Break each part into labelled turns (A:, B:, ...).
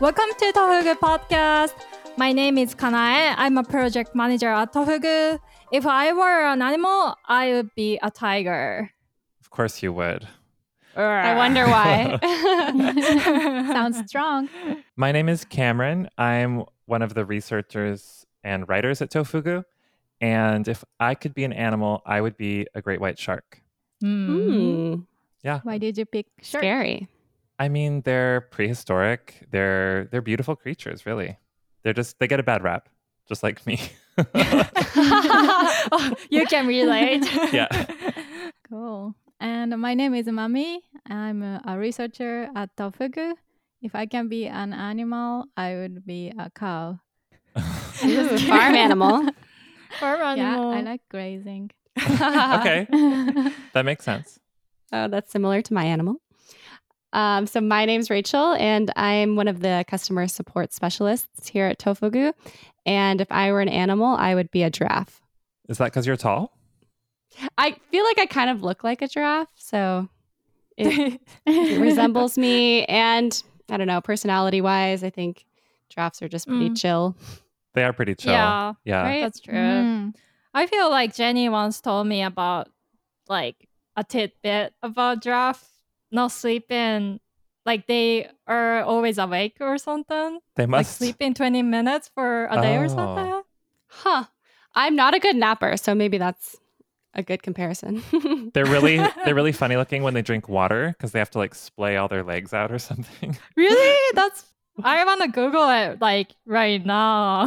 A: Welcome to Tofugu Podcast. My name is Kanae. I'm a project manager at Tofugu. If I were an animal, I would be a tiger.
B: Of course you would.
C: I wonder why.
D: Sounds strong.
B: My name is Cameron. I'm one of the researchers and writers at Tofugu. And if I could be an animal, I would be a great white shark.
C: Hmm.
B: Yeah.
D: Why did you pick shark?
C: Scary.
B: I mean, they're prehistoric. They're they're beautiful creatures, really. They're just they get a bad rap, just like me.
A: Oh, you can relate.
B: yeah.
D: Cool. And my name is Mami. I'm a, a researcher at Tofugu. If I can be an animal, I would be a cow.
C: Ooh, farm animal.
A: Farm animal. Yeah.
D: I like grazing.
B: okay. That makes sense.
C: Oh, that's similar to my animal. Um, so my name's Rachel, and I'm one of the customer support specialists here at Tofugu. And if I were an animal, I would be a giraffe.
B: Is that because you're tall?
C: I feel like I kind of look like a giraffe, so it, it resembles me. And I don't know, personality wise, I think giraffes are just pretty
A: Mm.
C: chill.
B: They are pretty chill.
A: Yeah,
B: Yeah.
C: Right?
A: that's true.
D: Mm.
A: I feel like Jenny once told me about like a tidbit about giraffe not sleeping. Like they are always awake or something.
B: They
A: Like
B: sleep
A: in 20 minutes for a day or
B: Oh.
A: something.
C: Huh. I'm not a good napper, so maybe that's a good comparison.
B: They're really they're really funny looking when they drink water because they have to like splay all their legs out or something.
A: Really? That's I want to Google it like right now.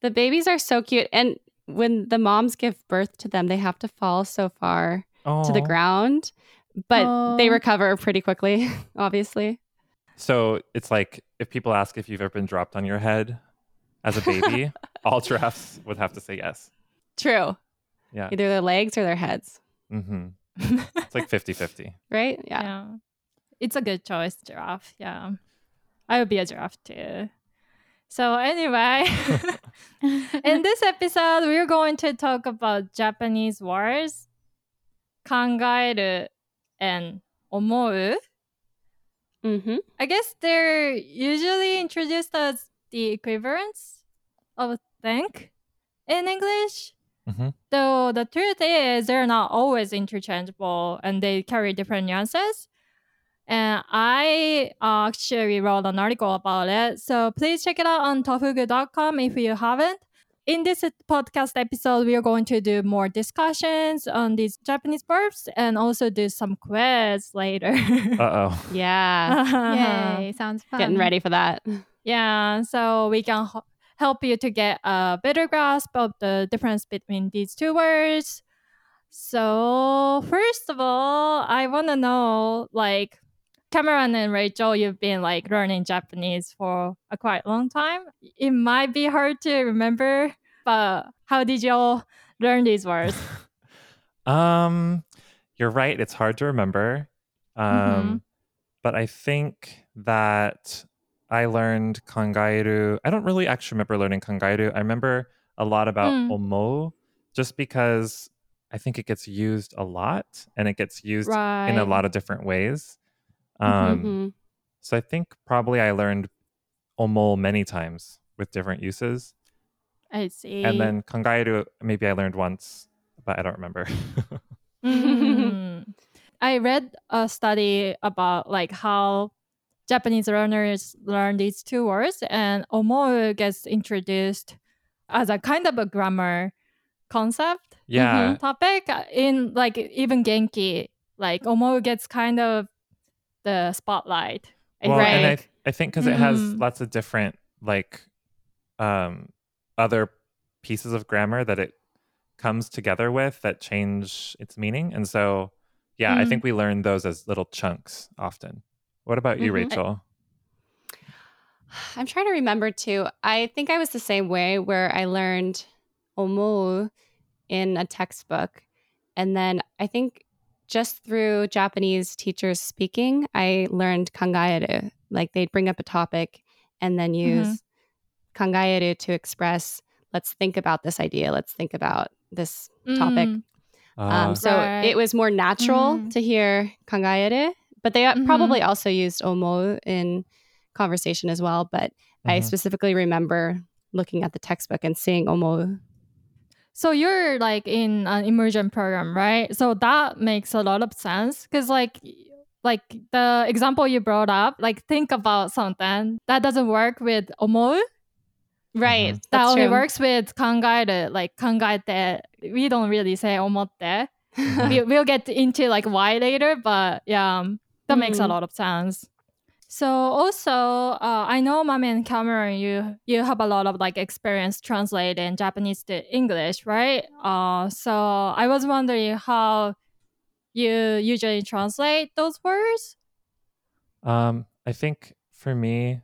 C: The babies are so cute. And when the moms give birth to them, they have to fall so far to the ground, but they recover pretty quickly, obviously.
B: So it's like if people ask if you've ever been dropped on your head as a baby, all giraffes would have to say yes.
C: True.
B: Yeah.
C: Either their legs or their heads.
B: Mm-hmm. it's like 50 50.
C: Right? Yeah.
A: yeah. It's a good choice, giraffe. Yeah. I would be a giraffe too. So, anyway, in this episode, we're going to talk about Japanese words, kangaeru and omou.
C: Mm-hmm.
A: I guess they're usually introduced as the equivalents of think in English.
B: Mhm.
A: Though the truth is, they're not always interchangeable and they carry different nuances. And I actually wrote an article about it. So please check it out on tofugu.com if you haven't. In this podcast episode, we are going to do more discussions on these Japanese verbs and also do some quiz later.
B: Uh oh.
C: Yeah.
D: Yay, sounds fun.
C: Getting ready for that.
A: Yeah, so we can h- help you to get a better grasp of the difference between these two words. So, first of all, I want to know like Cameron and Rachel, you've been like learning Japanese for a quite long time. It might be hard to remember, but how did y'all learn these words?
B: Um, you're right. It's hard to remember. Um,
A: Mhm.
B: but I think that I learned kangaeru. I don't really actually remember learning kangaeru. I remember a lot about
A: Mm.
B: omo, just because I think it gets used a lot and it gets used
A: right.
B: in a lot of different ways. Um,
C: Mhm.
B: So I think probably I learned omo many times with different uses,
A: I see.
B: and then kangaeru maybe I learned once, but I don't remember.
A: Mm. I read a study about like how Japanese learners learn these two words, and omou gets introduced as a kind of a grammar concept
B: yeah.
A: topic in like even Genki. Like omou gets kind of the spotlight.
B: Well,
A: think.
B: and I, th- I think because it has
A: Mhm.
B: lots of different like um other pieces of grammar that it comes together with that change its meaning and so yeah i
A: Mm.
B: think we learn those as little chunks often what about you
C: Mhm.
B: rachel
C: I'm trying to remember too. I think I was the same way where I learned omu in a textbook. And then I think just through Japanese teachers speaking, I learned kangaeru. Like they'd bring up a topic and then use kangaeru to express let's think about this idea, let's think about this topic.
A: Mm.
B: Uh,
C: Um, so
A: Right.
C: it was more natural
A: Mm.
C: to hear kangaeru, but they
A: mm-hmm.
C: probably also used omo in conversation as well. But mm-hmm.
B: I
C: specifically remember looking at the textbook and seeing omo.
A: So you're like in an immersion program, right? So that makes a lot of sense because like like the example you brought up, like think about something that doesn't work with omo. Mm-hmm.
C: Right.
B: Mm-hmm.
A: That only works with kangaide, like kangaite. We don't really say omotte. we, will get into like why later, but yeah. Um, that makes a
C: Mm.
A: lot of sense. So also, uh, I know, Mami and Cameron, you you have a lot of like experience translating Japanese to English, right? Uh, so I was wondering how you usually translate those words.
B: Um, I think for me,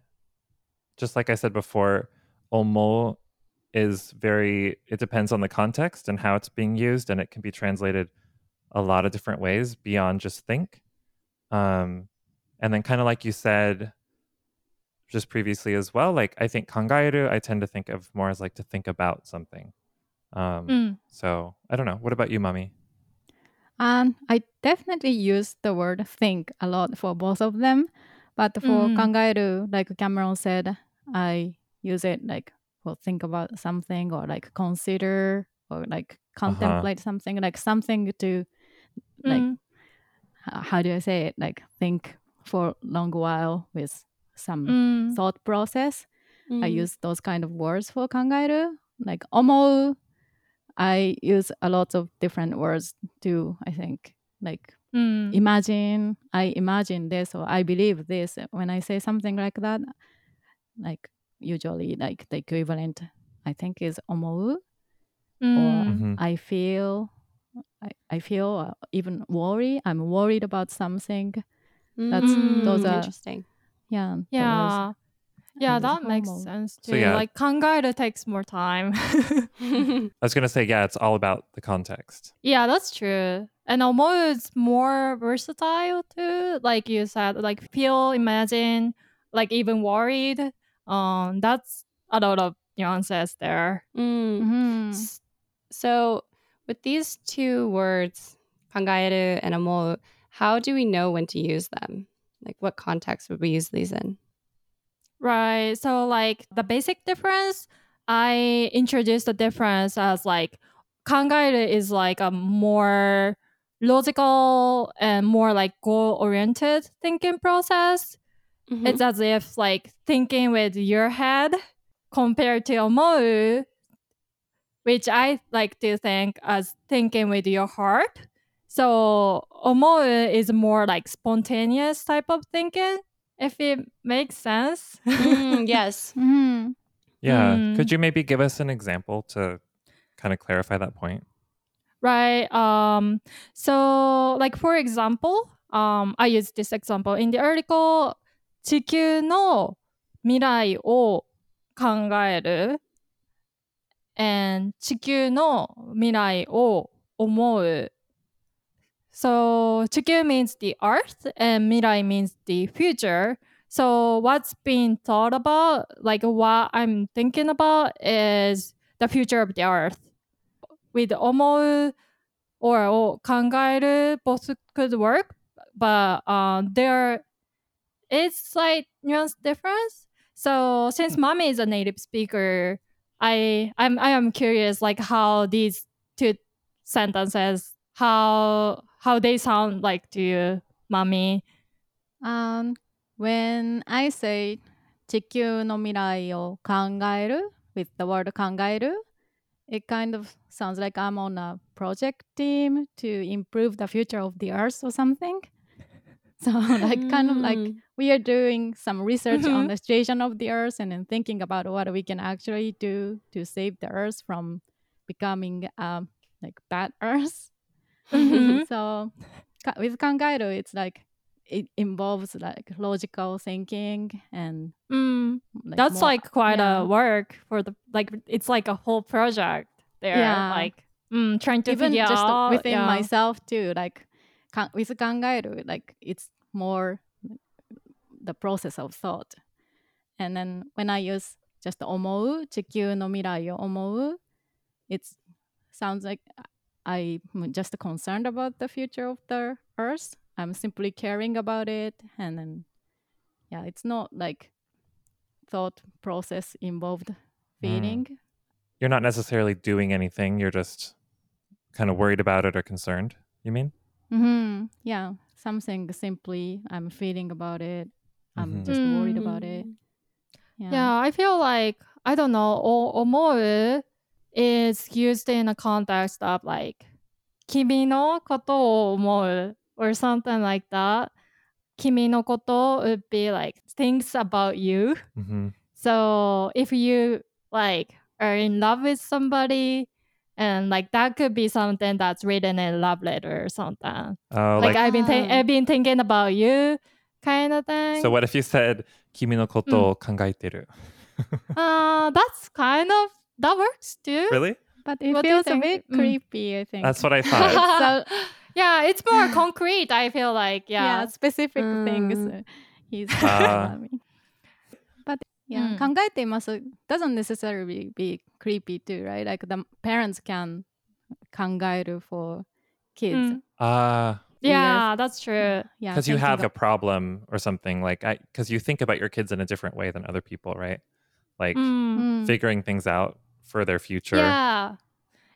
B: just like I said before, omo is very, it depends on the context and how it's being used, and it can be translated a lot of different ways beyond just think. Um, and then, kind of like you said just previously as well, like I think kangaeru, I tend to think of more as like to think about something. Um,
A: Mm.
B: So I don't know. What about you, Mami?
D: And I definitely use the word think a lot for both of them. But for
A: Mm.
D: kangaeru, like Cameron said, I use it like for think about something or like consider or like contemplate something, like something to like
A: Mm.
D: H- how do I say it? Like think for a long while with some
A: Mm.
D: thought process. I
C: Mm.
D: use those kind of words for kangaeru. Like omou, I use a lot of different words too, I think. Like
A: Mm.
D: imagine, I imagine this or I believe this. When I say something like that, like usually like the equivalent I think is omou
A: Mm.
B: Mhm.
D: I feel I, I feel uh, even worry. I'm worried about something. That's
A: mm,
D: those are
C: interesting.
D: Yeah.
A: Yeah. Those,
D: yeah,
A: that makes
D: hormone.
A: sense too.
B: So, yeah.
A: Like kangaida takes more time.
B: I was gonna say, yeah, it's all about the context.
A: Yeah, that's true. And omo is more versatile too. Like you said, like feel, imagine, like even worried. Um, that's a lot of nuances there.
C: Mm. Mm-hmm. So with these two words, kangaeru and omou, how do we know when to use them? Like what context would we use these in?
A: Right. So like the basic difference, I introduced the difference as like kangaeru is like a more logical and more like goal-oriented thinking process.
C: Mm-hmm.
A: It's as if like thinking with your head compared to omou which I like to think as thinking with your heart. So 思う is more like spontaneous type of thinking, if it makes sense.
C: Mm, yes.
D: Mhm.
B: Yeah.
A: Mm.
B: Could you maybe give us an example to kind of clarify that point?
A: right um so like for example um i use this example in the article 地球の未来を考える and 地球の未来を思う So 地球 means the earth and 未来 means the future. So what's being thought about, like what I'm thinking about is the future of the earth. With 思う or を考える both could work, but uh, there is slight nuance difference. So since Mami is a native speaker, I I'm I am curious like how these two sentences how how they sound like to you, Mami.
D: Um, when I say 地球の未来を考える with the word 考える it kind of sounds like I'm on a project team to improve the future of the earth or something. So like kind of like
C: Mm.
D: we are doing some research on the situation of the earth and then thinking about what we can actually do to save the earth from becoming um like bad earth.
A: Mhm.
D: so with kangaeru it's like it involves like logical thinking and
A: Mm,
D: like
A: that's
D: more-
A: like quite
D: yeah.
A: a work for the like it's like a whole project there.
D: Yeah.
A: Like mm, trying to
D: even just
A: out
D: within
A: yeah.
D: myself too like with kangaeru like it's more the process of thought. And then when i use just omou chikyu no mirai o omou it sounds like i'm just concerned about the future of the earth. I'm simply caring about it. And then yeah it's not like thought process involved feeling. Mm.
B: you're not necessarily doing anything. You're just kind of worried about it or concerned you mean?
D: Mm-hmm. Yeah, something simply I'm feeling about it. I'm
B: mm-hmm.
D: just worried mm-hmm. about mm. it. Yeah.
A: yeah, I feel like I don't know. O- more is used in a context of like kimi no koto o or something like that. Kimi no koto would be like things about you.
B: Mm-hmm.
A: So if you like are in love with somebody, and like that could be something that's written in love letter or something.
B: Oh,
A: like,
B: like,
A: I've been th-
C: ah.
A: I've been thinking about you, kind of thing.
B: So what if you said "kimi no koto mm.
A: uh, that's kind of that works too.
B: Really?
D: But it
A: what
D: feels a bit
A: mm.
D: creepy. I think
B: that's what I thought.
D: so,
A: yeah, it's more concrete. I feel like
D: yeah,
A: yeah
D: specific
C: mm.
D: things. He's
B: uh,
D: about me. But yeah,
A: うん
D: 考えています doesn't necessarily be creepy too, right? Like the parents can 考える for kids.
A: Mm.
B: Ah,
A: Yeah, that's true.
D: Yeah,
B: because you
D: thinking
B: have a
D: of-
B: problem or something like I because you think about your kids in a different way than other people, right? Like
A: Mm.
D: Mm.
B: figuring things out for their future.
A: Yeah.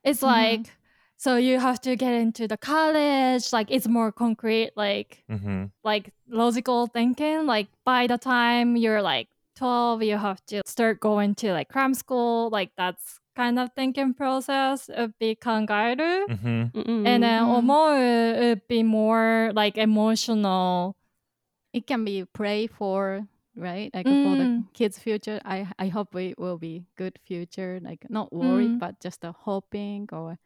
A: It's
D: Mhm.
A: like so you have to get into the college, like it's more concrete, like
B: hmm
A: like logical thinking. Like by the time you're like 12 you have to start going to like cram school like that's kind of thinking process would be
B: kangaeru
C: mm-hmm.
A: And then
D: mm-hmm.
A: omou uh, would be more like emotional
D: it can be pray for right like mm. for the
A: mm.
D: kids future i i hope we will be good future like not worried
A: mm.
D: but just a hoping or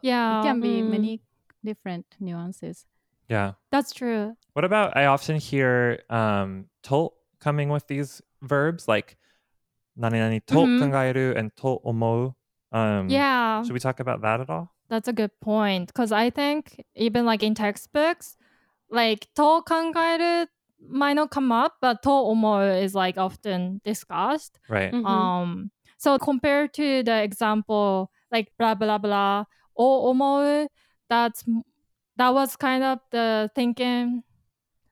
A: yeah
D: it can be
C: mm.
D: many different nuances
B: yeah
A: that's true
B: what about i often hear um tolt coming with these verbs like 何々と
A: Mhm.
B: 考える and と思う. Um,
A: Yeah.
B: Should we talk about that at all?
A: That's a good point because I think even like in textbooks, like と考える might not come up, but と思う is like often discussed.
B: Right.
C: Mhm.
A: Um, so compared to the example like blah blah blah を思う that's that was kind of the thinking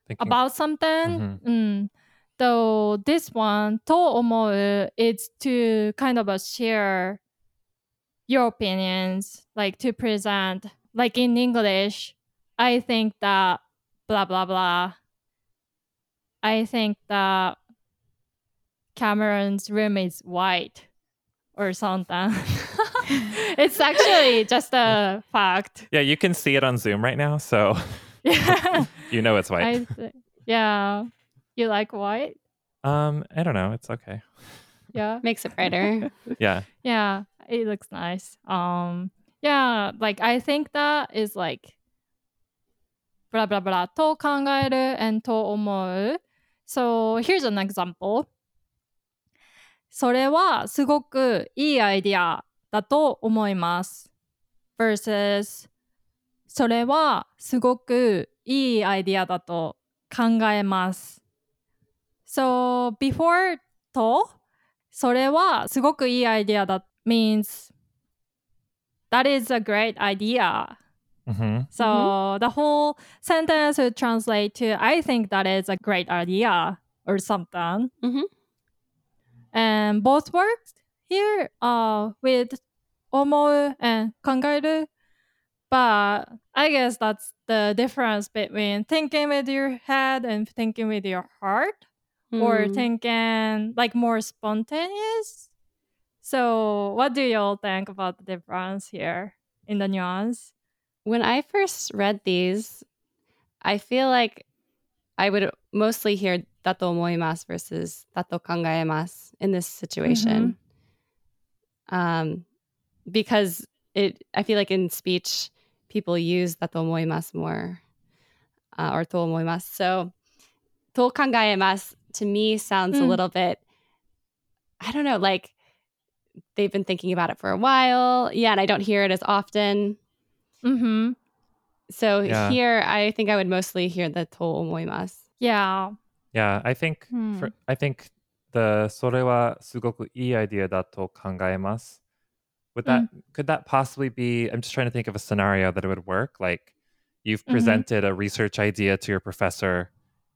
B: Thinking,
A: about something.
B: Mhm.
A: Mm. So this one to omoe is to kind of share your opinions like to present like in english i think that blah blah blah. I think that cameron's room is white or something. It's actually just a fact.
B: Yeah you can see it on zoom right now so
A: yeah.
B: you know it's white.
A: Th- yeah. You like white?
B: Um, I don't know. It's okay.
A: Yeah.
C: Makes it brighter.
B: Yeah.
A: Yeah, it looks nice. Um, yeah, like I think that is like blah blah blah と考える and と思う。So here's an example. それはすごくいいアイディアだと思います。versus それはすごくいいアイディアだと考えます。 so before とそれはすごくいいアイディアだ means that is a great idea.
B: Mm-hmm.
A: So mm-hmm. the whole sentence would translate to I think that is a great idea or something.
C: Mm-hmm.
A: And both works here uh, with omo and kangaeru. But I guess that's the difference between thinking with your head and thinking with your heart or
C: Mm.
A: thinking like more spontaneous. So, what do y'all think about the difference here in the nuance?
C: when I first read these, I feel like I would mostly hear dato omoimasu versus dato kangaemasu in this situation. Um, because it, I feel like in speech, people use dato omoimasu more uh, or to omoimasu. So, to kangaemasu to me sounds a
A: Mm.
C: little bit, I don't know, like they've been thinking about it for a while. Yeah, and I don't hear it as often.
A: Mm-hmm.
C: So
B: Yeah.
C: here, I think I would mostly hear the to omoimasu.
A: Yeah.
B: Yeah, I think
D: Hmm.
B: for I think the それはすごくいいアイデアだと考えます。Would that could that possibly be I'm just trying to think of a scenario that it would work like you've
A: Mhm.
B: presented a research idea to your professor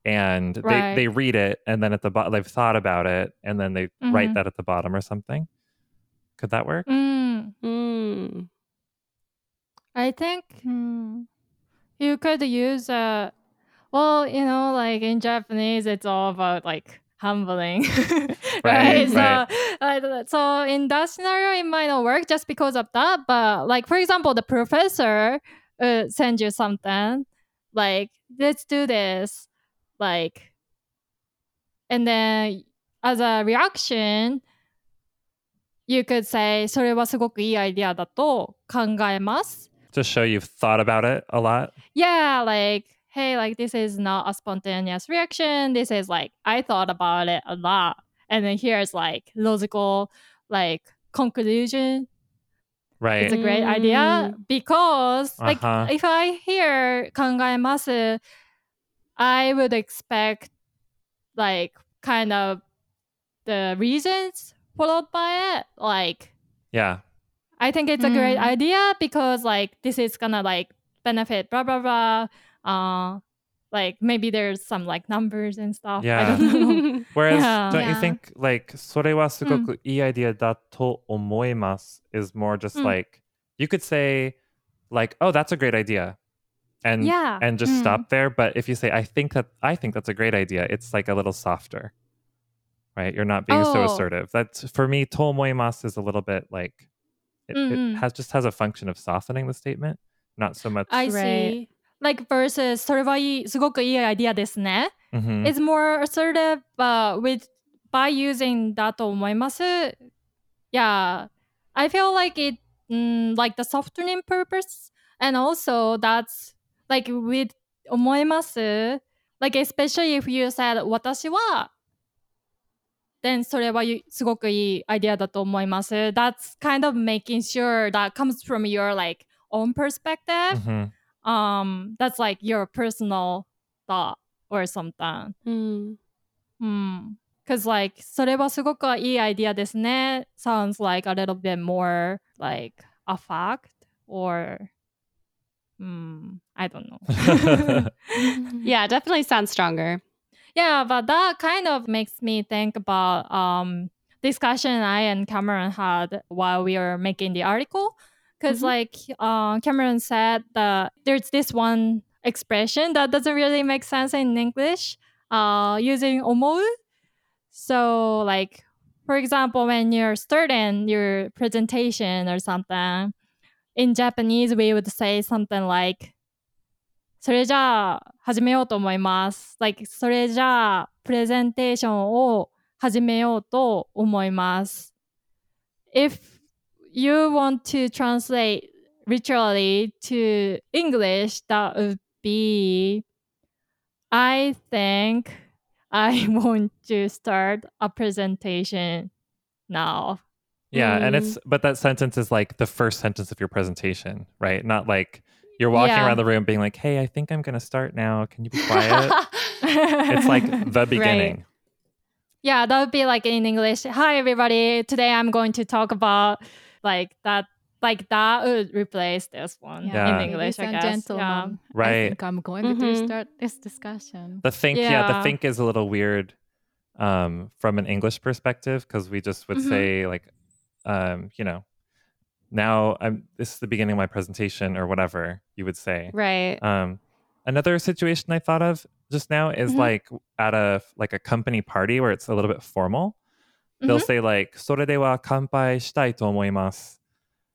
B: and they,
A: Right.
B: they read it and then at the bottom they've thought about it and then they write
A: Mhm.
B: that at the bottom or something. Could that work?
A: Mm,
C: Mm.
A: I think
D: Hmm.
A: you could use a well, you know, like in Japanese, it's all about like humbling, right?
B: Right,
A: So, uh, so in that scenario, it might not work just because of that. But like, for example, the professor uh, sends you something like, "Let's do this," like, and then as a reaction. You could say それはすごくいいアイデアだと考えます。
B: To show you've thought about it a lot.
A: yeah, like, hey, like this is not a spontaneous reaction. This is like I thought about it a lot. And then here's like logical like conclusion.
B: Right.
A: It's a great idea because like
B: Uh-huh.
A: if I hear 考えます, I would expect like kind of the reasons followed by it. Like
B: yeah.
A: I think it's a great
D: Mm.
A: idea because like this is gonna like benefit blah blah blah. Uh like maybe there's some like numbers and stuff. I
B: Yeah.
A: don't know.
B: Whereas,
A: Yeah.
B: don't you
D: Yeah.
B: think like それはすごくいいアイデアだと思います is more just
A: Mm.
B: like you could say like oh that's a great idea and
A: yeah.
B: and just
A: Mm.
B: stop there but if you say I think that I think that's a great idea it's like a little softer right you're not being so
A: Oh.
B: assertive that's for me と思います is a little bit like it,
A: Mm-mm.
B: it has just has a function of softening the statement not so much
A: I
D: Right.
A: see. Like versus それはいいすごくいいアイディアですね。
B: Mhm.
A: It's more assertive but with by using だと思います。Yeah. I feel like it mm, like the softening purpose and also that's like with 思います。Like especially if you said 私は then それはゆすごくいいアイデアだと思います。That's kind of making sure that comes from your like own perspective.
B: Mhm.
A: Um, that's like your personal thought or something.
C: Mm.
A: Hmm. Cause like それはすごくいいアイディアですね sounds like a little bit more like a fact or hmm, I don't know.
C: Yeah, definitely sounds stronger.
A: Yeah, but that kind of makes me think about um discussion I and Cameron had while we were making the article. Because
C: Mhm.
A: like uh, Cameron said that there's this one expression that doesn't really make sense in English, uh, using 思う. So like for example, when you're starting your presentation or something, in Japanese we would say something like それじゃあ始めようと思います。Like それじゃあプレゼンテーションを始めようと思います。If you want to translate literally to English, that would be I think I want to start a presentation now.
B: Yeah, and
A: Mm.
B: it's but that sentence is like the first sentence of your presentation, right? Not like you're walking
A: Yeah.
B: around the room being like, "Hey, I think I'm going to start now. Can you be quiet?" it's like the beginning.
A: Yeah, that would be like in English. Hi, everybody. Today I'm going to talk about like that. Like that would replace this one
B: Yeah.
A: in English,
D: Ladies
A: I
D: and
A: guess.
D: gentlemen, I
B: Right.
D: think I'm going to
C: Mhm.
D: start this discussion.
B: The think, yeah. the think is a little weird um, from an English perspective because we just would
A: Mhm.
B: say like, um, you know, now I'm this is the beginning of my presentation or whatever you would say.
C: Right.
B: Um, another situation I thought of just now is
A: mm-hmm.
B: like at a like a company party where it's a little bit formal. Mm-hmm.
A: They'll
B: say like "sore de wa kanpai shitai to omoimasu."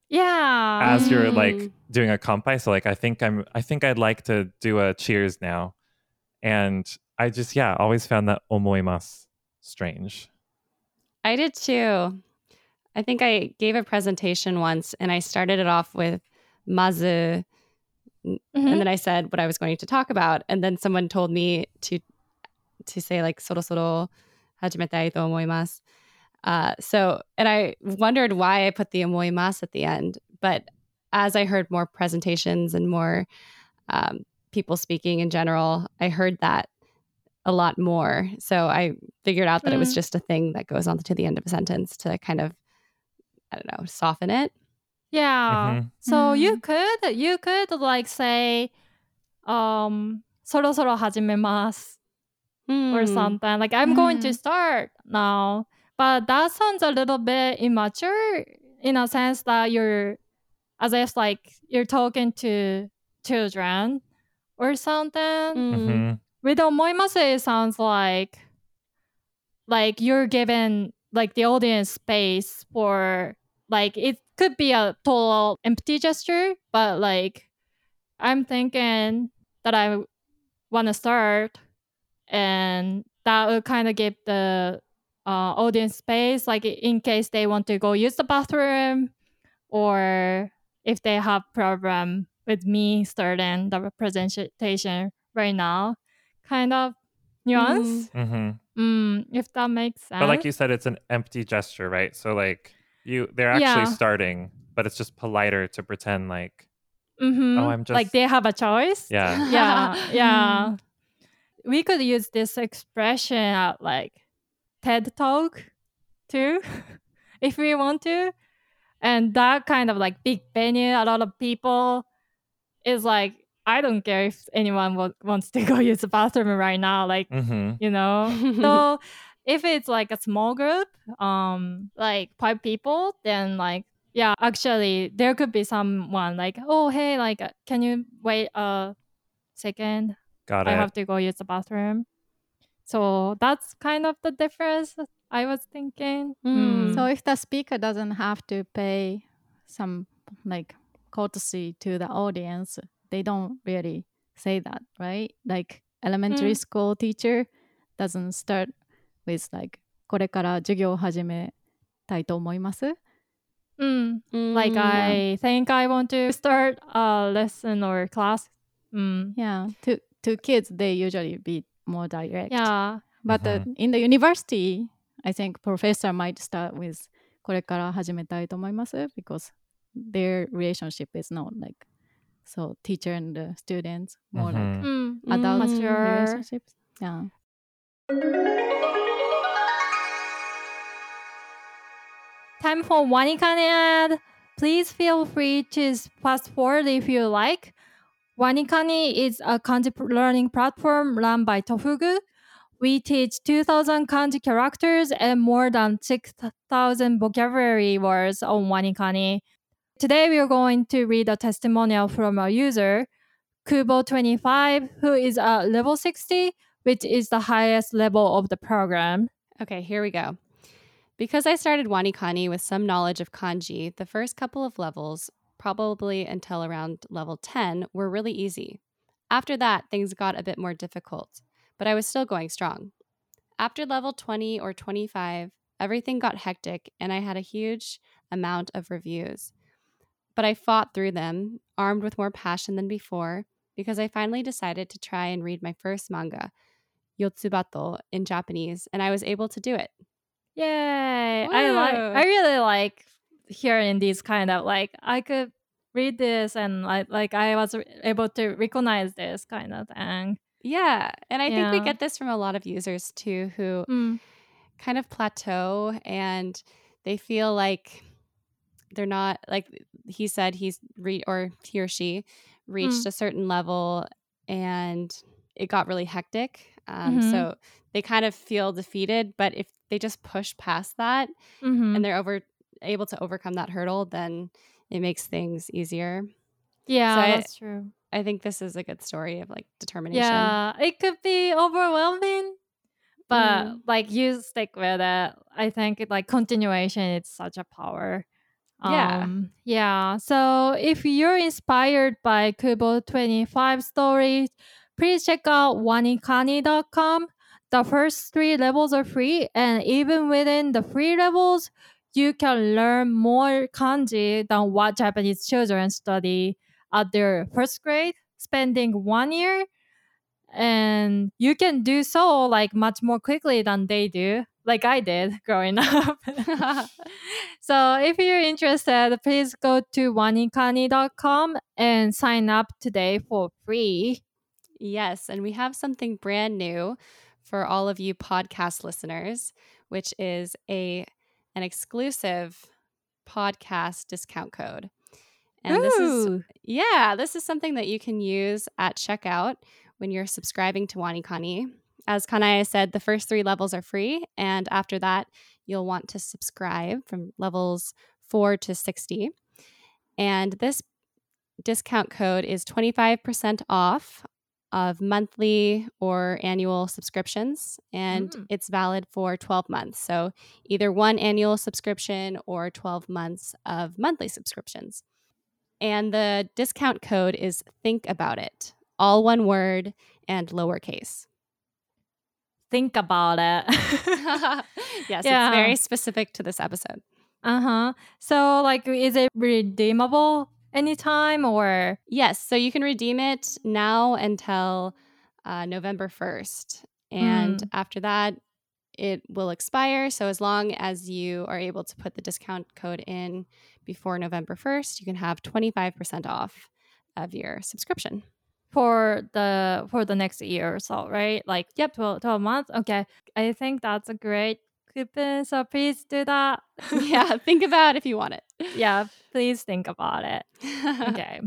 A: Yeah.
B: As mm. you're like
C: mm-hmm.
B: doing a kanpai, so like I think I'm I think I'd like to do a cheers now. And I just yeah, always found that omoimasu strange.
C: I did too. I think I gave a presentation once and I started it off with mazu
A: Mhm.
C: and then I said what I was going to talk about and then someone told me to to say like soro soro hajimetai to omoimasu. Uh, so and I wondered why I put the omoimasu at the end, but as I heard more presentations and more um, people speaking in general, I heard that a lot more. So I figured out that it was
A: Mm.
C: just a thing that goes on to the end of a sentence to kind of, I don't know, soften it.
A: Yeah.
B: Mhm.
A: So you
D: Mm.
A: could you could like say um そろそろ始めます or
C: Hmm.
A: something. Like I'm going to
D: Mm.
A: start now. But that sounds a little bit immature in a sense that you're as if like you're talking to children or something.
C: Mm.
B: Mhm.
A: With omoimasu, it sounds like like you're giving like the audience space for like it could be a total empty gesture, but like I'm thinking that I want to start, and that would kind of give the uh, audience space, like in case they want to go use the bathroom, or if they have problem with me starting the presentation right now, kind of nuance.
B: Mhm.
A: Mm, if that makes sense.
B: But like you said, it's an empty gesture, right? So like you, they're actually
A: Yeah.
B: starting, but it's just politer to pretend like,
A: Mhm.
B: Oh, I'm just like
A: they have a choice.
B: yeah,
A: yeah, yeah. We could use this expression at like TED Talk too, if we want to. And that kind of like big venue, a lot of people is like, I don't care if anyone wa- wants to go use the bathroom right now. Like,
B: hmm
A: you know. so if it's like a small group, um, like five people, then like yeah, actually there could be someone like, oh hey, like uh, can you wait a second?
B: got it.
A: I have to go use the bathroom. So that's kind of the difference I was thinking.
C: Mm.
D: So if the speaker doesn't have to pay some like courtesy to the audience, they don't really say that, right? Like elementary
A: Mm.
D: school teacher doesn't start with like これから授業を始めたいと思います。
A: Mm. Like
C: Mm.
A: I think I want to start a lesson or class. Mm.
D: Yeah, to to kids they usually be more direct.
A: Yeah.
D: But uh, in the university, I think professor might start with これから始めたいと思います because their relationship is not like so teacher and the students more like
B: Mhm.
A: Mm.
D: adult
A: Mature.
D: relationships. Yeah.
A: Time for WaniKani ad. Please feel free to fast forward if you like. Wanikani is a kanji learning platform run by Tofugu. We teach 2,000 kanji characters and more than 6,000 vocabulary words on Wanikani. Today we are going to read a testimonial from a user, Kubo25, who is at level 60, which is the highest level of the program.
C: Okay, here we go. Because I started Wanikani with some knowledge of kanji, the first couple of levels, probably until around level 10, were really easy. After that, things got a bit more difficult, but I was still going strong. After level 20 or 25, everything got hectic and I had a huge amount of reviews. But I fought through them, armed with more passion than before, because I finally decided to try and read my first manga, Yotsubato, in Japanese, and I was able to do it.
A: Yay! I like. I really like hearing these kind of like I could read this and like like I was able to recognize this kind of thing.
C: Yeah. And I think we get this from a lot of users too who
A: Mm.
C: kind of plateau and they feel like they're not like he said he's re or he or she reached a certain level and it got really hectic. Um,
A: Mhm.
C: So they kind of feel defeated, but if they just push past that
A: Mhm.
C: and they're over able to overcome that hurdle, then it makes things easier.
A: Yeah,
C: so I-
A: that's true.
C: I think this is a good story of like determination.
A: Yeah, it could be overwhelming, but
C: Mm.
A: like you stick with it. I think it, like continuation is such a power.
C: Yeah.
A: Um, yeah. So if you're inspired by Kubo 25 stories, please check out wanikani.com. The first three levels are free, and even within the free levels, you can learn more kanji than what Japanese children study at their first grade, spending one year. And you can do so like much more quickly than they do, like I did growing up. so if you're interested, please go to wanikani.com and sign up today for free.
C: Yes, and we have something brand new for all of you podcast listeners, which is a an exclusive podcast discount code. And this is yeah, this is something that you can use at checkout when you're subscribing to WaniKani. As Kanae said, the first three levels are free, and after that, you'll want to subscribe from levels four to 60. And this discount code is 25% off of monthly or annual subscriptions, and
A: Mm.
C: it's valid for 12 months. So either one annual subscription or 12 months of monthly subscriptions. And the discount code is Think About It, all one word and lowercase.
A: Think about it.
C: yes,
A: Yeah.
C: it's very specific to this episode.
A: uh huh. So, like, is it redeemable anytime or?
C: Yes, so you can redeem it now until uh, November 1st. And after that, it will expire. So as long as you are able to put the discount code in before November 1st, you can have 25% off of your subscription.
A: for the for the next year or so, right? Like yep, 12, 12 months. Okay. I think that's a great coupon. So please do that.
C: yeah, think about if you want it.
A: yeah, please think about it. Okay.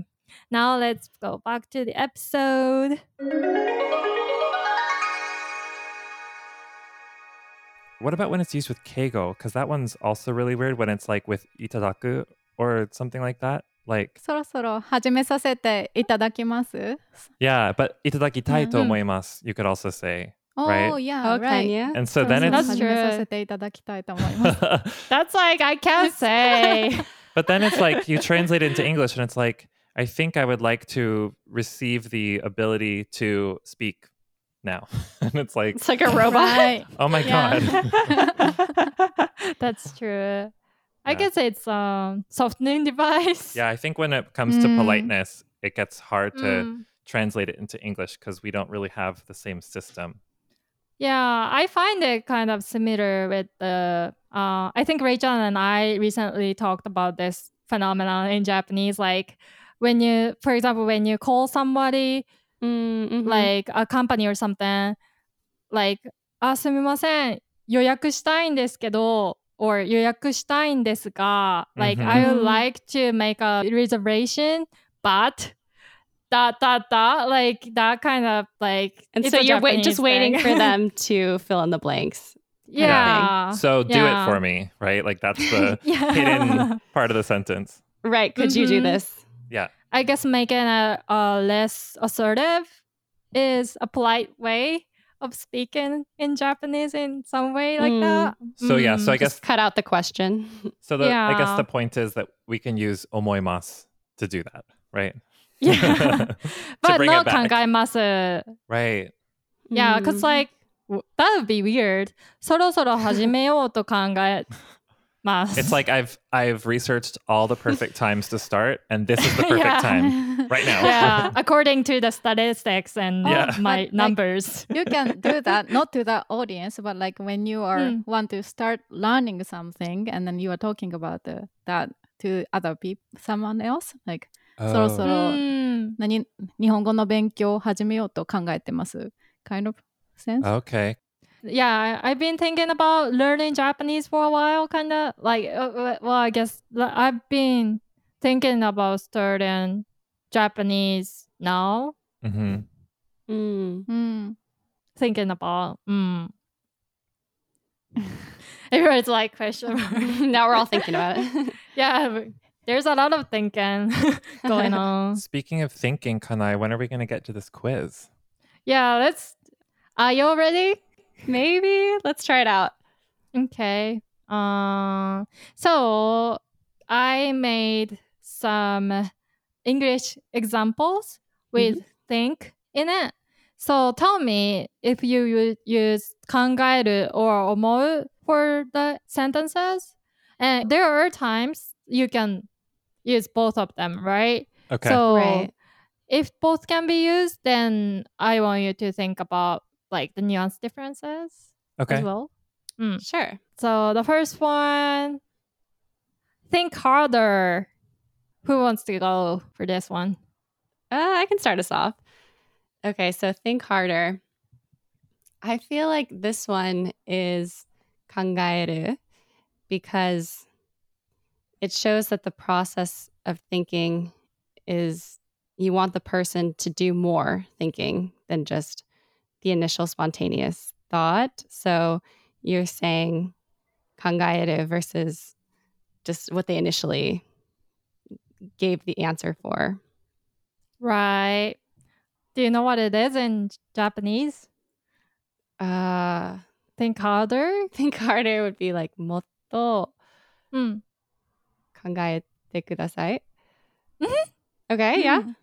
A: now let's go back to the episode.
B: What about when it's used with keigo? Because that one's also really weird when it's like with itadaku or something like that. Like,
D: そろそろ始めさせていただきます。
B: yeah, but itadakitai to
A: Mhm.
B: omoimasu, you could also say.
D: Oh, oh
B: right?
D: yeah,
C: okay,
D: right.
C: Yeah.
B: And so then it's
A: that's true. that's like I can't say.
B: but then it's like you translate it into English, and it's like I think I would like to receive the ability to speak now. and it's like
C: it's like a robot.
A: Right.
B: Oh my god.
A: that's true.
B: Yeah.
A: I guess it's um softening device.
B: Yeah, I think when it comes
D: mm.
B: to politeness, it gets hard to
A: mm.
B: translate it into English because we don't really have the same system.
A: Yeah, I find it kind of similar with the. Uh, I think Rachel and I recently talked about this phenomenon in Japanese. Like when you, for example, when you call somebody,
C: Mm, mhm.
A: like a company or something, like あすみません予約したいんですけど or 予約したいんですが like I would
C: Mhm.
A: like to make a reservation but dot dot dot like that kind of like
C: and so you're wait, just
A: Japanese
C: waiting for them to fill in the blanks.
A: yeah
B: So do
A: yeah.
B: it for me, right? Like that's the
A: yeah
B: hidden part of the sentence.
C: Right. Could you do
A: Mhm.
C: this?
B: Yeah.
A: I guess making a, a less assertive is a polite way of speaking in Japanese in some way like
C: Mm.
A: that.
B: So yeah, so I
A: Mm.
B: guess
C: Just cut out the question.
B: so the I guess the point is that we can use omoimasu to do that, right?
A: yeah, but
B: bring
A: no
B: it back.
A: 考えます.
B: right.
A: Yeah, because
C: Mm.
A: like w- that would be weird. そろそろ始めようと考えます。
B: It's like I've I've researched all the perfect times to start, and this is the perfect
A: Yeah.
B: time right now.
A: yeah, according to the statistics and
B: Yeah.
A: my
D: But, like,
A: numbers.
D: you can do that not to the audience but like when you are
A: Mm.
D: want to start learning something and then you are talking about the, that to other people someone else like そろそ
B: Oh.
D: ろ
A: Mm.
D: 何日本語の勉強を始めようと考えてます kind of sense
B: Okay.
A: Yeah, I- I've been thinking about learning Japanese for a while, kind of like. Uh, uh, well, I guess l- I've been thinking about starting Japanese now.
B: hmm
C: Mm.
D: うん、
A: Thinking about. Mm. Everyone's like question. mark.
C: now we're all thinking about it.
A: yeah, but there's a lot of thinking going on.
B: Speaking of thinking, Kanae, when are we going to get to this quiz?
A: Yeah, let's. Are you all ready?
C: Maybe. Let's try it out.
A: Okay. Uh, so I made some English examples with mm-hmm. think in it. So tell me if you use 考える or 思う for the sentences. And there are times you can use both of them, right?
B: Okay.
A: So
C: Right.
A: if both can be used, then I want you to think about like the nuance differences
B: okay.
A: as well.
C: Sure.
A: So the first one, think harder. Who wants to go for this one?
C: Uh, I can start us off. Okay, so think harder. I feel like this one is kangaeru because it shows that the process of thinking is you want the person to do more thinking than just the initial spontaneous thought. So you're saying kangaeru versus just what they initially gave the answer for.
A: Right. Do you know what it is in Japanese?
C: Uh,
A: Think harder.
C: think harder would be like motto
A: うん。
C: 考えてください.
A: Mhm.
C: Okay, yeah.
D: Mm.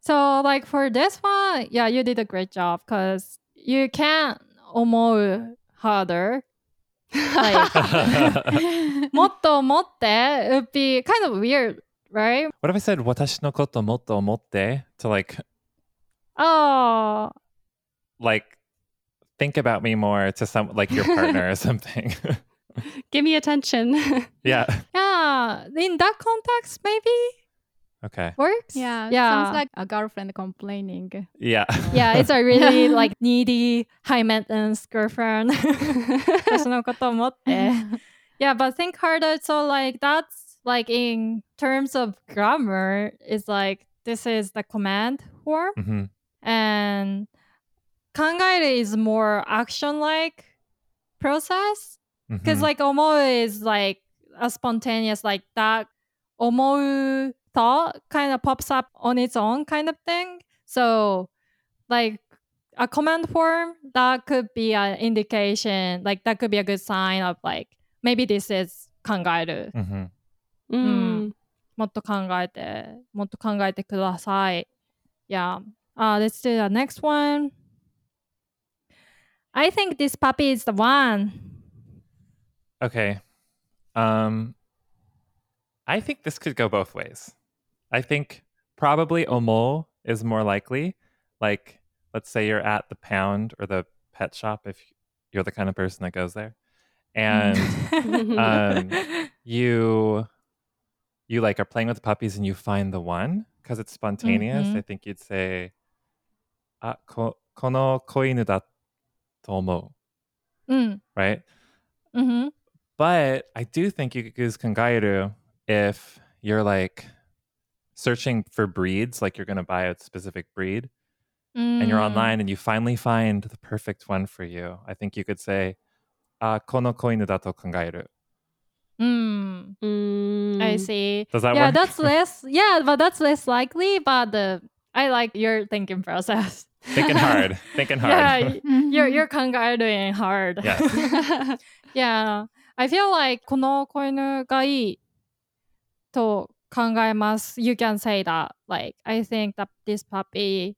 A: So like for this one, yeah, you did a great job because you can't 思う harder. Like, もっと思って it would be kind of weird, right?
B: What if I said 私のこともっと思って to like
A: Oh,
B: like think about me more to some like your partner or something.
C: give me attention.
B: yeah.
A: Yeah. In that context, maybe.
B: Okay.
A: Works.
D: Yeah.
A: Yeah.
D: Sounds like a girlfriend complaining.
B: Yeah.
A: yeah. It's a really like needy, high maintenance girlfriend. yeah, but think harder. So like that's like in terms of grammar, is like this is the command form,
B: mm-hmm.
A: and kangaeru is more action like process Because
B: Mhm.
A: like 思う is like a spontaneous like that 思う thought kind of pops up on its own kind of thing. So like a command form that could be an indication, like that could be a good sign of like maybe this is 考える。
B: Mhm.
C: Mm.
A: もっと考えて、もっと考えてください。Yeah. Uh, let's do the next one. I think this puppy is the one.
B: Okay. Um, I think this could go both ways. I think probably Omou is more likely. Like, let's say you're at the pound or the pet shop if you're the kind of person that goes there, and um, you you like are playing with the puppies and you find the one because it's spontaneous.
A: Mm-hmm.
B: I think you'd say, "Ah, ko, kono koinu da
A: tomo," mm.
B: right?
A: Mm-hmm.
B: But I do think you could use Kangairu if you're like searching for breeds, like you're going to buy a specific breed mm. and you're
A: mm.
B: online and you finally find the perfect one for you. I think you could say, ah, kono koinu dato kangairu.
A: Mm.
C: mm.
A: I mm. see.
B: Does that
A: yeah,
B: work?
A: that's less. Yeah, but that's less likely. But I like your thinking process.
B: thinking hard, thinking hard.
A: Yeah, you're mm-hmm. you're hard.
B: Yes.
A: yeah. I feel like この子犬がいいと考えます。You can say that. Like, I think that this puppy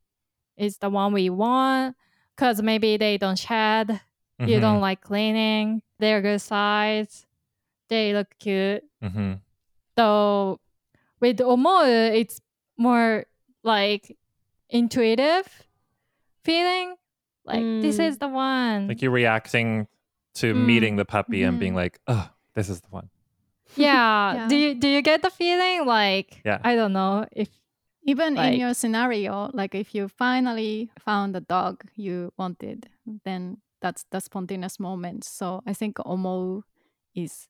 A: is the one we want because maybe they don't shed. You don't mm-hmm. like cleaning. They're good size. They look cute.
B: Mm-hmm.
A: So with Omou, it's more like intuitive feeling. Like,
C: mm.
A: this is the one.
B: Like you're reacting to
A: Mm.
B: meeting the puppy and being
D: Mhm.
B: like, oh, this is the one.
A: yeah.
D: Yeah.
A: Do you do you get the feeling like
B: Yeah.
A: I don't know if
D: Even
A: Like-
D: in your scenario, like if you finally found the dog you wanted, then that's the spontaneous moment. So I think omo is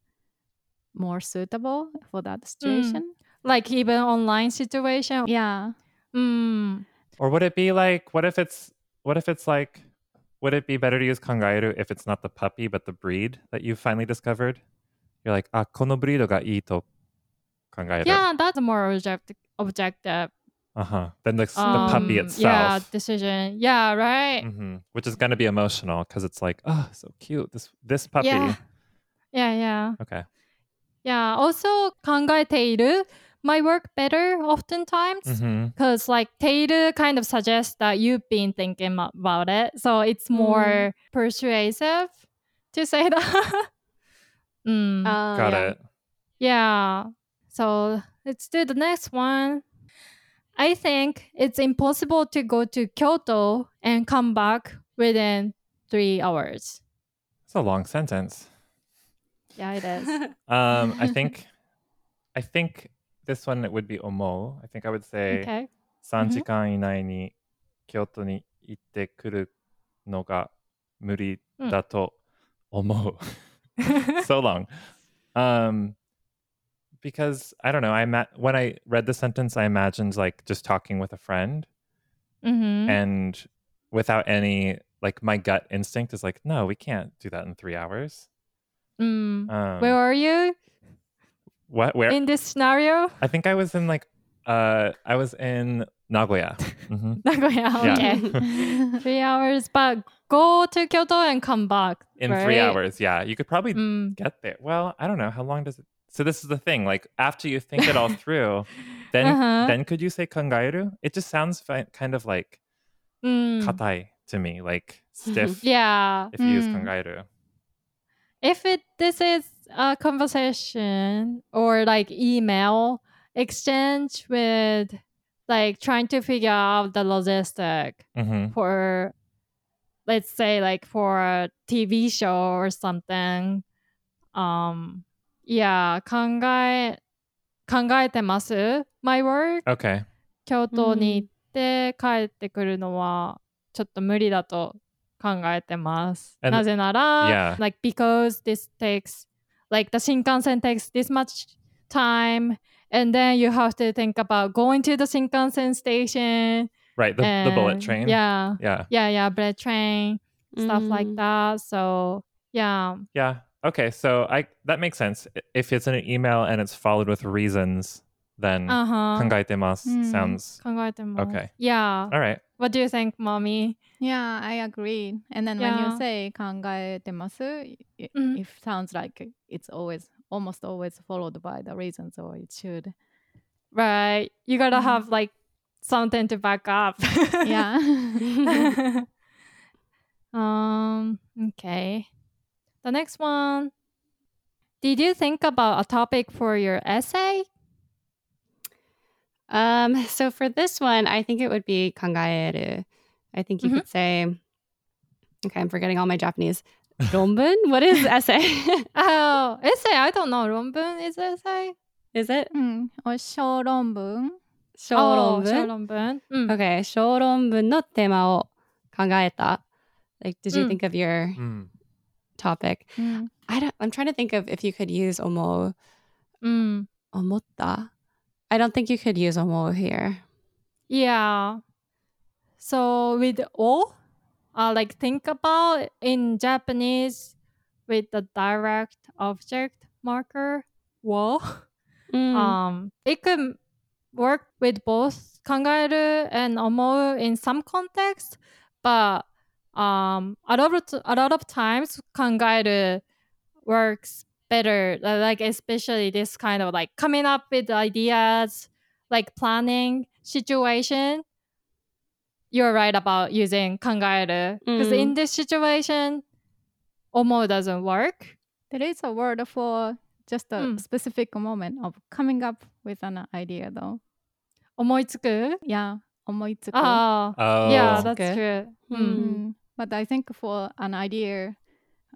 D: more suitable for that situation.
A: like even online situation.
D: Yeah.
A: Mm.
B: Or would it be like, what if it's, what if it's like, would it be better to use kangairu if it's not the puppy but the breed that you finally discovered? You're like, ah, このブリードがいいと考える.
A: Yeah, that's more objective objective
B: Uh-huh. Then the, the
A: um,
B: puppy
A: Yeah,
B: itself.
A: decision. Yeah, right.
B: hmm Which is going to be emotional because it's like, oh, so cute. This this puppy.
A: Yeah. Yeah, yeah.
B: Okay.
A: Yeah. Also 考えている might work better oftentimes. because like Taylor kind of suggests that you've been thinking about it, so it's more persuasive to say that. Mm,
C: Uh,
B: Got
C: yeah.
B: it.
A: yeah. So let's do the next one. I think it's impossible to go to Kyoto and come back within three hours.
B: It's a long sentence.
A: Yeah, it is.
B: Um, I think, I think this one it would be omo. I think I would say
A: okay.
B: 3時間以内に京都に行ってくるのが muri
A: Mm.
B: dato omou. so long. Um, because I don't know. I ma- when I read the sentence, I imagined like just talking with a friend,
A: Mhm.
B: and without any like my gut instinct is like, no, we can't do that in three hours.
A: Mm.
B: Um,
A: Where are you
B: What? Where?
A: in this scenario?
B: I think I was in like uh, I was in Nagoya. hmm
A: Nagoya.
B: Yeah.
A: Okay. Three hours, but go to Kyoto and come back.
B: In three hours, yeah, you could probably
A: Mm.
B: get there. Well, I don't know how long does it. So this is the thing. Like after you think it all through, then
A: Uh-huh.
B: then could you say kangaeru? It just sounds fi- kind of like
A: Mm.
B: katai to me, like stiff.
A: Yeah.
B: If you use
D: Mm.
B: kangaeru,
A: If it this is a conversation or like email exchange with like trying to figure out the logistic
B: hmm
A: for let's say like for a TV show or something. Um yeah, 考え考えてます。My work
B: okay,
A: 京都に行って帰ってくるのはちょっと無理だと考えてます。
B: And-
A: なぜなら、
B: Yeah.
A: like because this takes like the 新幹線 takes this much time and then you have to think about going to the 新幹線 station
B: right. The, the bullet
A: and-
B: train.
A: Yeah.
B: yeah,
A: Yeah, yeah, bullet train, stuff like
C: Mm.
A: that. So yeah.
B: yeah. Okay, so I that makes sense. I- If it's in an email and it's followed with reasons, then
A: Uh-huh.
B: kangaitemasu
D: Mm.
B: sounds
A: 考えても
B: Okay.
A: Yeah.
B: all right.
A: What do you think, Mami?
D: Yeah, I agree. And then
A: yeah.
D: when you say 考えてます it,
A: mm-hmm.
D: it sounds like it's always almost always followed by the reasons or it should.
A: Right. You got
D: to mm-hmm.
A: have like something to back up.
D: yeah.
A: um okay. The next one. Did you think about a topic for your essay?
C: Um, so for this one, I think it would be kangaeru. I think you
A: mm-hmm.
C: could say, okay, I'm forgetting all my Japanese. Ronbun? what is essay?
A: oh, essay. I don't know. Ronbun is essay.
C: Is it?
D: Mm, or shoronbun. Shoronbun.
A: Oh, shoronbun. Mm.
C: Okay, shoronbun no tema o kangaeta. Like, did you
A: mm.
C: think of your
B: mm.
C: topic?
D: Mm.
C: I don't. I'm trying to think of if you could use omo.
A: Mm.
C: Omotta I don't think you could use omo here.
A: Yeah. So with o, uh, like think about in Japanese with the direct object marker wo.
C: Mm.
A: Um, it could work with both kangaeru and omou in some context, but um, a lot of t- a lot of times kangaeru works better uh, like especially this kind of like coming up with ideas like planning situation you're right about using kangaeru because
C: mm.
A: in this situation omo doesn't work
D: there is a word for just a
A: mm.
D: specific moment of coming up with an idea though
A: omoitsuku
D: yeah omoitsuku
A: oh.
B: oh
A: yeah that's
C: okay.
A: true mm-hmm.
D: mm. but i think for an idea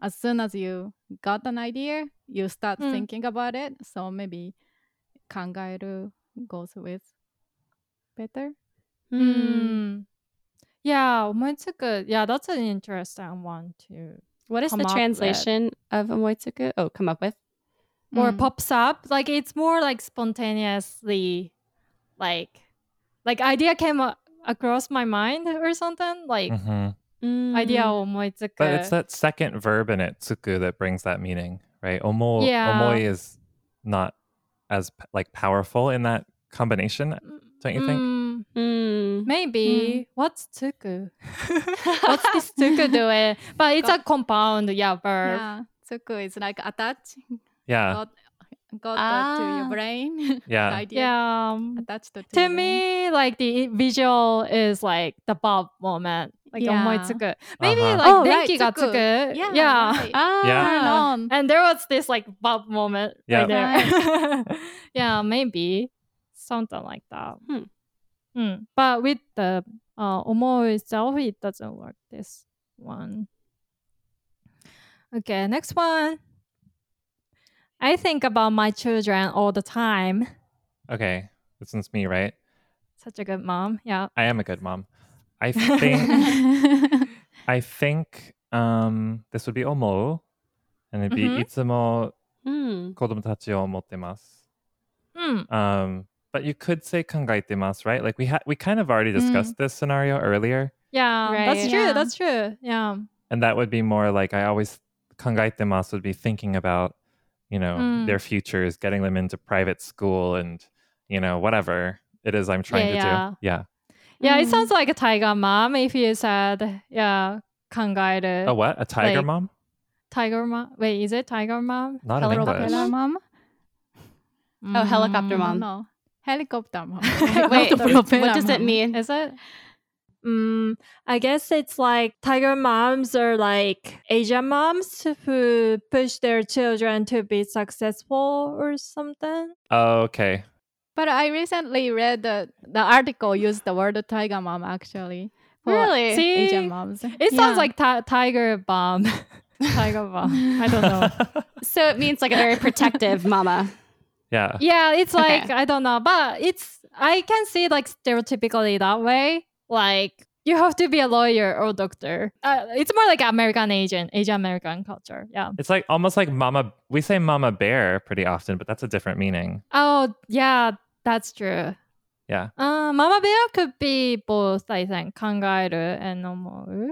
D: as soon as you got an idea, you start
A: mm.
D: thinking about it. So maybe kangaeru goes with better.
C: Mm.
A: Yeah, omoitsuku. Yeah, that's an interesting one too.
C: What is the translation of omoitsuku? Oh, come up with. Mm.
A: Or
D: hmm.
A: pops up. Like it's more like spontaneously like like idea came across my mind or something. Like mm-hmm.
B: Mhm.
A: idea を思いつく
B: But it's that second verb in it, tsuku, that brings that meaning, right? Omo,
A: Yeah.
B: omoi is not as p- like powerful in that combination, don't you think?
A: Mm,
C: Mm.
A: maybe. What's tuku? What's this tuku doing? But it's a compound, yeah, verb.
D: Yeah, つく is like attach,
B: Yeah,
D: got, got to
C: Ah.
D: your brain. the
B: yeah,
D: idea
A: Yeah. um,
D: attached to,
A: to
D: your brain.
A: me, like the visual is like the Bob moment. Like
D: Yeah.
A: 思いつく. Maybe
B: Uh-huh.
A: like
D: Oh, right,
A: 電気がつく.
D: Yeah,
A: yeah.
D: right.
C: Ah.
B: Yeah.
D: Turn on.
A: And there was this like Bob moment
B: Yeah.
A: right there. yeah, maybe something like that.
C: Hmm.
A: Hmm. But with the uh, 思う itself, it doesn't work. This one. Okay, next one. I think about my children all the time.
B: Okay, this one's me, right?
A: Such a good mom. Yeah.
B: I am a good mom. I think I think um, this would be omo, and it'd be mm-hmm. itsumo
C: mm.
B: kodomo o mottemasu.
A: Hmm.
B: Um, but you could say kangaitemasu, right? Like we had we kind of already mm. discussed mm. this scenario earlier.
A: Yeah,
C: right.
A: that's true.
D: Yeah.
A: That's true. Yeah.
B: And that would be more like I always kangaitemasu would be thinking about, you know,
A: mm.
B: their futures, getting them into private school and, you know, whatever it is I'm trying
A: yeah,
B: to
A: yeah.
B: do. Yeah.
A: Yeah, mm. it
C: mm-hmm.
A: sounds like a tiger mom if you said yeah, kangaeru.
B: A what? A tiger
A: like,
B: mom?
A: Tiger mom. Wait, is it tiger mom?
B: Not
C: helicopter
D: mom.
C: Mm, oh, helicopter mom.
D: No, helicopter mom.
C: Wait, what does it mean?
A: Is it? Um, I guess it's like tiger moms or like Asian moms who push their children to be successful or something.
B: Oh, okay.
D: But I recently read the the article used the word tiger mom actually. for
C: Really?
A: See?
D: Asian moms.
A: It sounds like ti- tiger bomb. tiger bomb. I don't know.
C: So it means like a very protective mama.
B: yeah.
A: Yeah, it's
C: Okay.
A: like I don't know, but it's I can see like stereotypically that way. Like you have to be a lawyer or doctor. Uh, it's more like American Asian, Asian American culture. Yeah.
B: It's like almost like mama. We say mama bear pretty often, but that's a different meaning.
A: Oh yeah, that's true.
B: Yeah.
A: Uh, Mama Bear could be both, I think. Kangaeru and more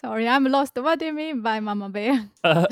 D: Sorry, I'm lost. What do you mean by Mama Bear?
B: Uh,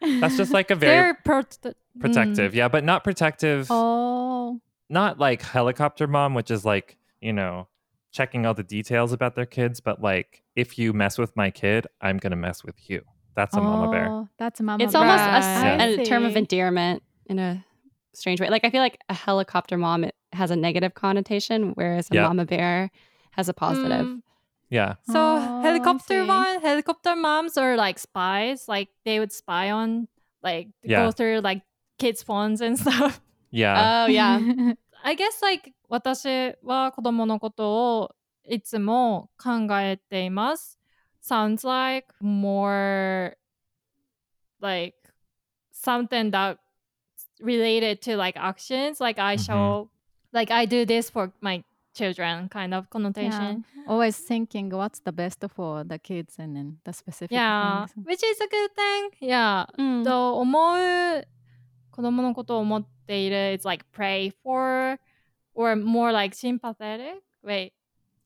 B: that's just like a very,
A: very prote- mm.
B: protective. Mm. Yeah, but not protective.
D: Oh.
B: Not like helicopter mom, which is like, you know, checking all the details about their kids, but like, if you mess with my kid, I'm going to mess with you. That's a oh, mama bear.
D: Oh, that's a mama
C: it's
D: bear.
C: It's almost a, a term of endearment in a strange way. Like I feel like a helicopter mom it has a negative connotation, whereas a
B: Yeah.
C: mama bear has a positive.
A: Mm.
B: Yeah.
A: So
D: Oh, I
A: helicopter
D: see.
A: one, helicopter moms are like spies. Like they would spy on, like
B: Yeah.
A: go through like kids' phones and stuff.
B: Yeah.
C: Oh yeah.
A: I guess like 私は子供のことをいつも考えています。Sounds like more like something that related to like actions. Like I
B: Mhm.
A: show, like I do this for my children kind of
D: yeah.
A: connotation.
D: Always thinking what's the best for the kids and then the specific
A: Yeah,
D: things.
A: which is a good thing. Yeah.
C: うん
A: と思う子供のことを思っている it's like pray for or more like sympathetic wait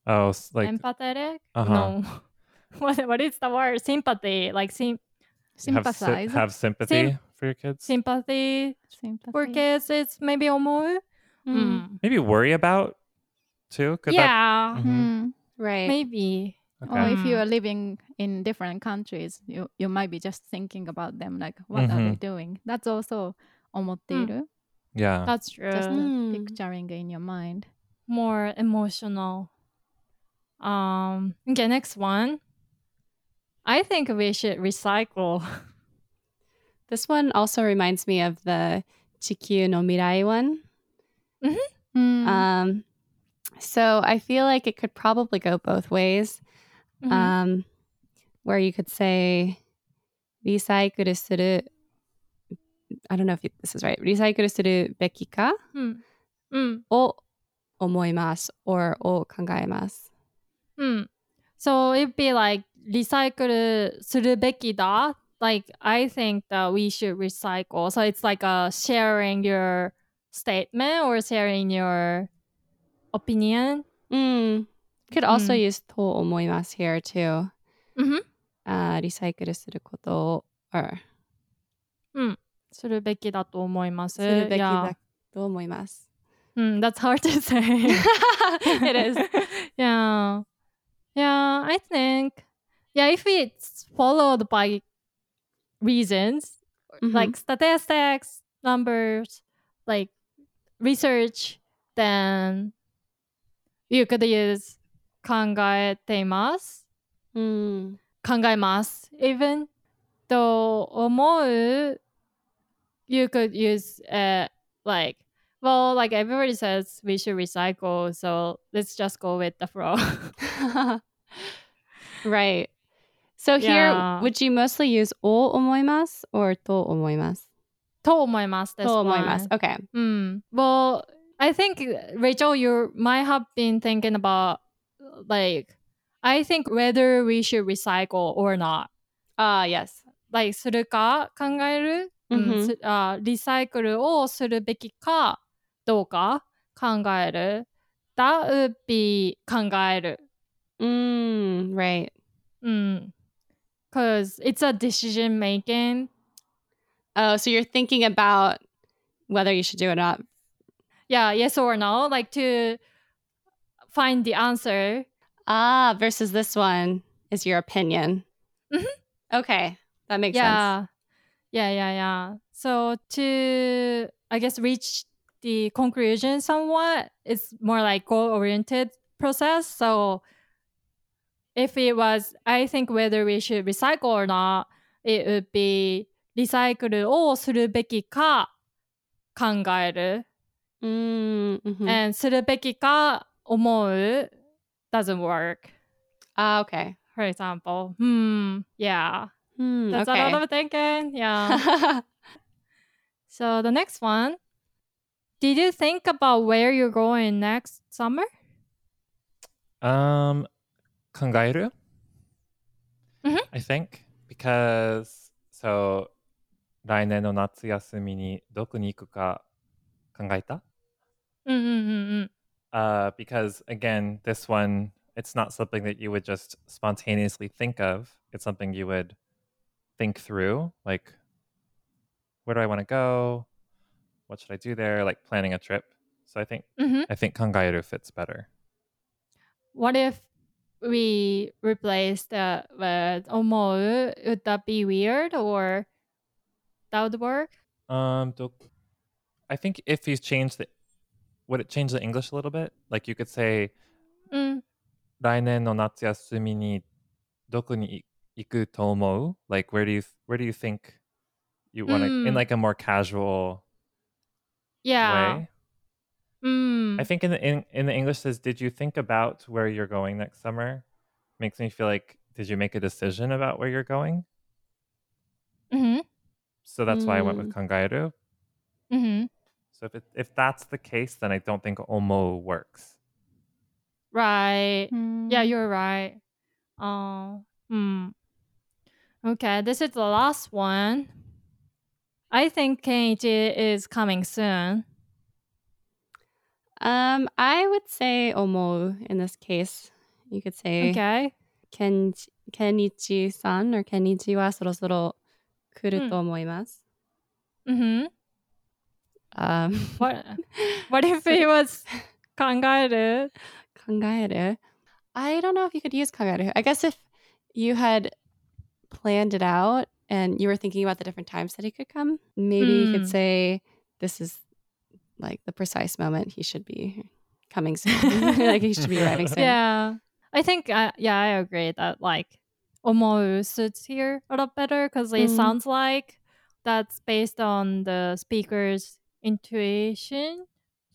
B: Oh, s- like
A: empathetic
B: Uh-huh.
A: no what, what is the word sympathy like sim-
B: have, sy-
D: Sympathize.
B: have sympathy for your kids?
A: Sympathy,
D: Sympathy.
A: for kids. It's maybe
C: amor.
A: Mm. Hmm.
B: Maybe worry about too. Could
A: yeah.
B: That...
D: Mm-hmm. Mm.
C: Right.
A: Maybe.
B: Okay.
D: Or if hmm.
A: you
D: are living in different countries, you, you might be just thinking about them, like what mm-hmm. are they
B: mm-hmm.
D: doing? That's also omoteru. Hmm.
B: Yeah,
A: that's true.
D: Just picturing in your mind.
A: More emotional. Um. Okay, next one. I think we should recycle.
C: This one also reminds me of the Chikyu no Mirai one. Mm-hmm.
D: Mm.
C: Um, so I feel like it could probably go both ways,
A: mm-hmm.
C: um, where you could say, "Recycle suru." I don't know if this is right. "Recycle suru beki ka?" Hmm.
A: Mm.
C: O omoimasu or o kangaemasu.
A: Mm. So it'd be like "recycle suru beki Like I think that we should recycle. So it's like a sharing your statement or sharing your opinion.
C: Mm. Could also
A: うん
C: use と思います here too.
A: Mhm.
C: あーリサイクルすることを or
A: するべきだと思います。
C: するべき
A: Yeah.
C: だと思います。
A: Mm, that's hard to say.
C: It is.
A: yeah. Yeah, I think. Yeah, if it's followed by reasons,
C: Mhm.
A: like statistics, numbers, like research, then you could use 考えています。
C: うん
A: 考えます。even と思う you could use uh, like well like everybody says we should recycle so let's just go with the flow
C: right. So here,
A: Yeah.
C: would you mostly use を思います or と思います
A: と思います
C: と思います。
A: one.
C: Okay.
A: Mm. Well, I think Rachel, you might have been thinking about like I think whether we should recycle or not.
C: Ah, yes.
A: like するか考える、うん
C: Mhm.
A: すあリサイクルをするべきかどうか考える。That would be 考える。
C: Mm, right.
A: うん。 Because it's a decision making.
C: Oh, so you're thinking about whether you should do it or not.
A: Yeah, yes or no. Like to find the answer.
C: Ah, versus this one is your opinion.
A: Mhm.
C: Okay, that makes sense.
A: yeah. Yeah, yeah, yeah. So to, I guess, reach the conclusion somewhat, it's more like goal oriented process. So if it was, I think whether we should recycle or not, it would be リサイクルをするべきか考える。
C: Mm, mhm.
A: and するべきか思う doesn't work.
C: Ah, okay.
A: For example, hmm, yeah.
C: Hmm,
A: That's
C: okay.
A: a lot of thinking. Yeah. so the next one. Did you think about where you're going next summer?
B: Um, kangaeru.
A: Mhm.
B: I think because so 来年の夏休みにどこに行くか考えた
A: Mm-hmm.
B: Uh, because again, this one, it's not something that you would just spontaneously think of. It's something you would think through, like, where do I want to go? What should I do there? Like planning a trip. So I think
A: Mm-hmm.
B: I think kangaeru fits better.
A: What if we replace the with 思う Would that be weird or that would work?
B: Um, do- I think if you change the, would it change the English a little bit? Like you could say,
A: うん。
B: 来年の夏休みにどこに行くと思う Like where do you where do you think you want to in
A: Mm.
B: like a more casual
A: Yeah.
B: way?
A: Mm.
B: I think in the in, in the English says, "Did you think about where you're going next summer?" Makes me feel like, did you make a decision about where you're going?
A: Mm-hmm.
B: So that's mm. why I went with mm.
A: Kangairu. Mm-hmm.
B: So if it, if that's the case, then I don't think Omo works.
A: Right.
D: Mm.
A: Yeah, hmm. you're right. Oh. Mm. Okay, this is the last one. I think Kenichi is coming soon.
C: Um, I would say omo in this case. You could say
A: Okay.
C: ken Kenichi-san or Kenichi wa sorosoro kuru
A: Hmm.
C: to omoimasu.
A: Mm-hmm.
C: Um,
A: What what if it was kangaeru?
C: kangaeru. I don't know if you could use kangaeru. I guess if you had planned it out and you were thinking about the different times that he could come, maybe you
A: Mm.
C: could say this is like the precise moment he should be coming soon. like he should be arriving soon.
A: Yeah. I think uh, yeah, I agree that like omoru suits here a lot better because it
C: Mm.
A: sounds like that's based on the speaker's intuition.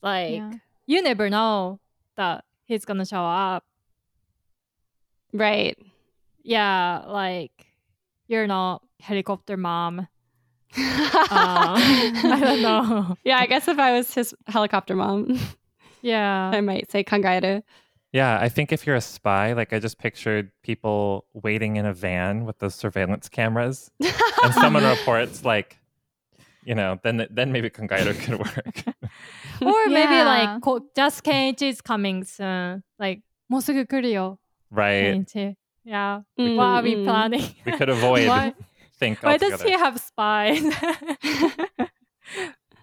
A: Like
D: Yeah.
A: you never know that he's gonna show up.
C: Right.
A: Yeah, like you're not helicopter mom Uh, I don't know.
C: Yeah, I guess if I was his helicopter mom,
A: Yeah.
C: I might say kangaeru.
B: Yeah, I think if you're a spy, like I just pictured people waiting in a van with those surveillance cameras, and someone reports like, you know, then then maybe kangaeru could work.
A: Or maybe
D: Yeah.
A: like ko- just Kenichi is coming soon. Like もうすぐ来るよ
B: right?
A: Kenichi. Yeah.
C: Mm,
A: What are we
C: mm.
A: planning?
B: We could avoid
A: Why,
B: think.
A: Why
B: altogether.
A: does he have spine?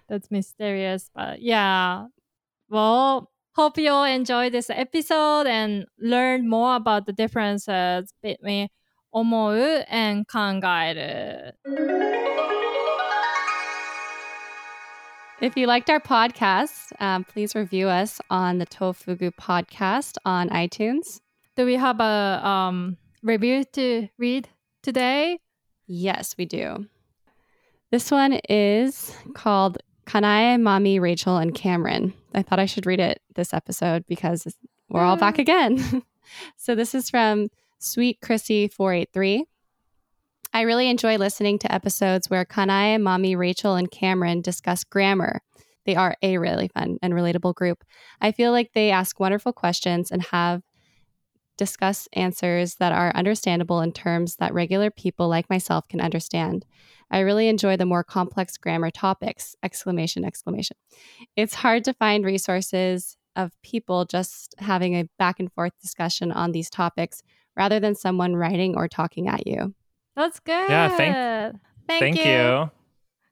A: That's mysterious, but yeah. Well, hope you all enjoy this episode and learn more about the differences between omou and kangaeru.
C: If you liked our podcast, um, please review us on the Tofugu podcast on iTunes.
A: Do we have a um, review to read today?
C: Yes, we do. This one is called Kanae, Mami, Rachel, and Cameron. I thought I should read it this episode because we're all back mm. again. so this is from Sweet Chrissy 483. I really enjoy listening to episodes where Kanae, Mami, Rachel, and Cameron discuss grammar. They are a really fun and relatable group. I feel like they ask wonderful questions and have discuss answers that are understandable in terms that regular people like myself can understand. I really enjoy the more complex grammar topics! Exclamation, exclamation. It's hard to find resources of people just having a back and forth discussion on these topics rather than someone writing or talking at you.
A: That's good.
B: Yeah, thank-
A: Thank,
B: Thank you.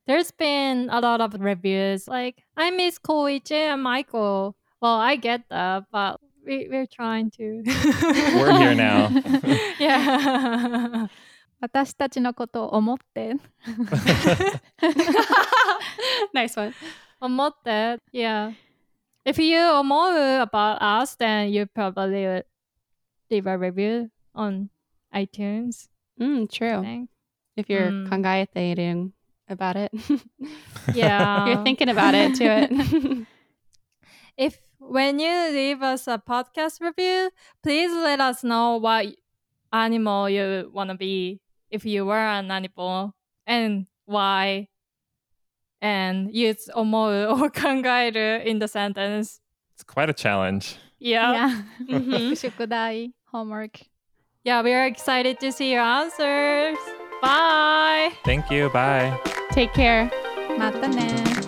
A: There's been a lot of reviews like I miss Koichi and Michael. Well, I get that, but we, we're trying to.
B: We're here now.
A: yeah.
D: 私たちのことを思って。
C: nice one.
A: 思って, yeah. If you 思う about us, then you probably would leave a review on iTunes.
C: Mm,
A: I
C: true.
A: think.
C: If you're
A: Mm.
C: kangaeteing about it.
A: Yeah.
C: you're thinking about it to it.
A: if when you leave us a podcast review, please let us know what animal you want to be if you were an animal and why. And use 思う or 考える in the sentence.
B: It's quite a challenge.
A: Yeah.
D: Yeah.
A: Mhm.
D: 宿題、homework。
A: Yeah, we are excited to see your answers. Bye.
B: Thank you. Bye.
C: Take care.
D: またね。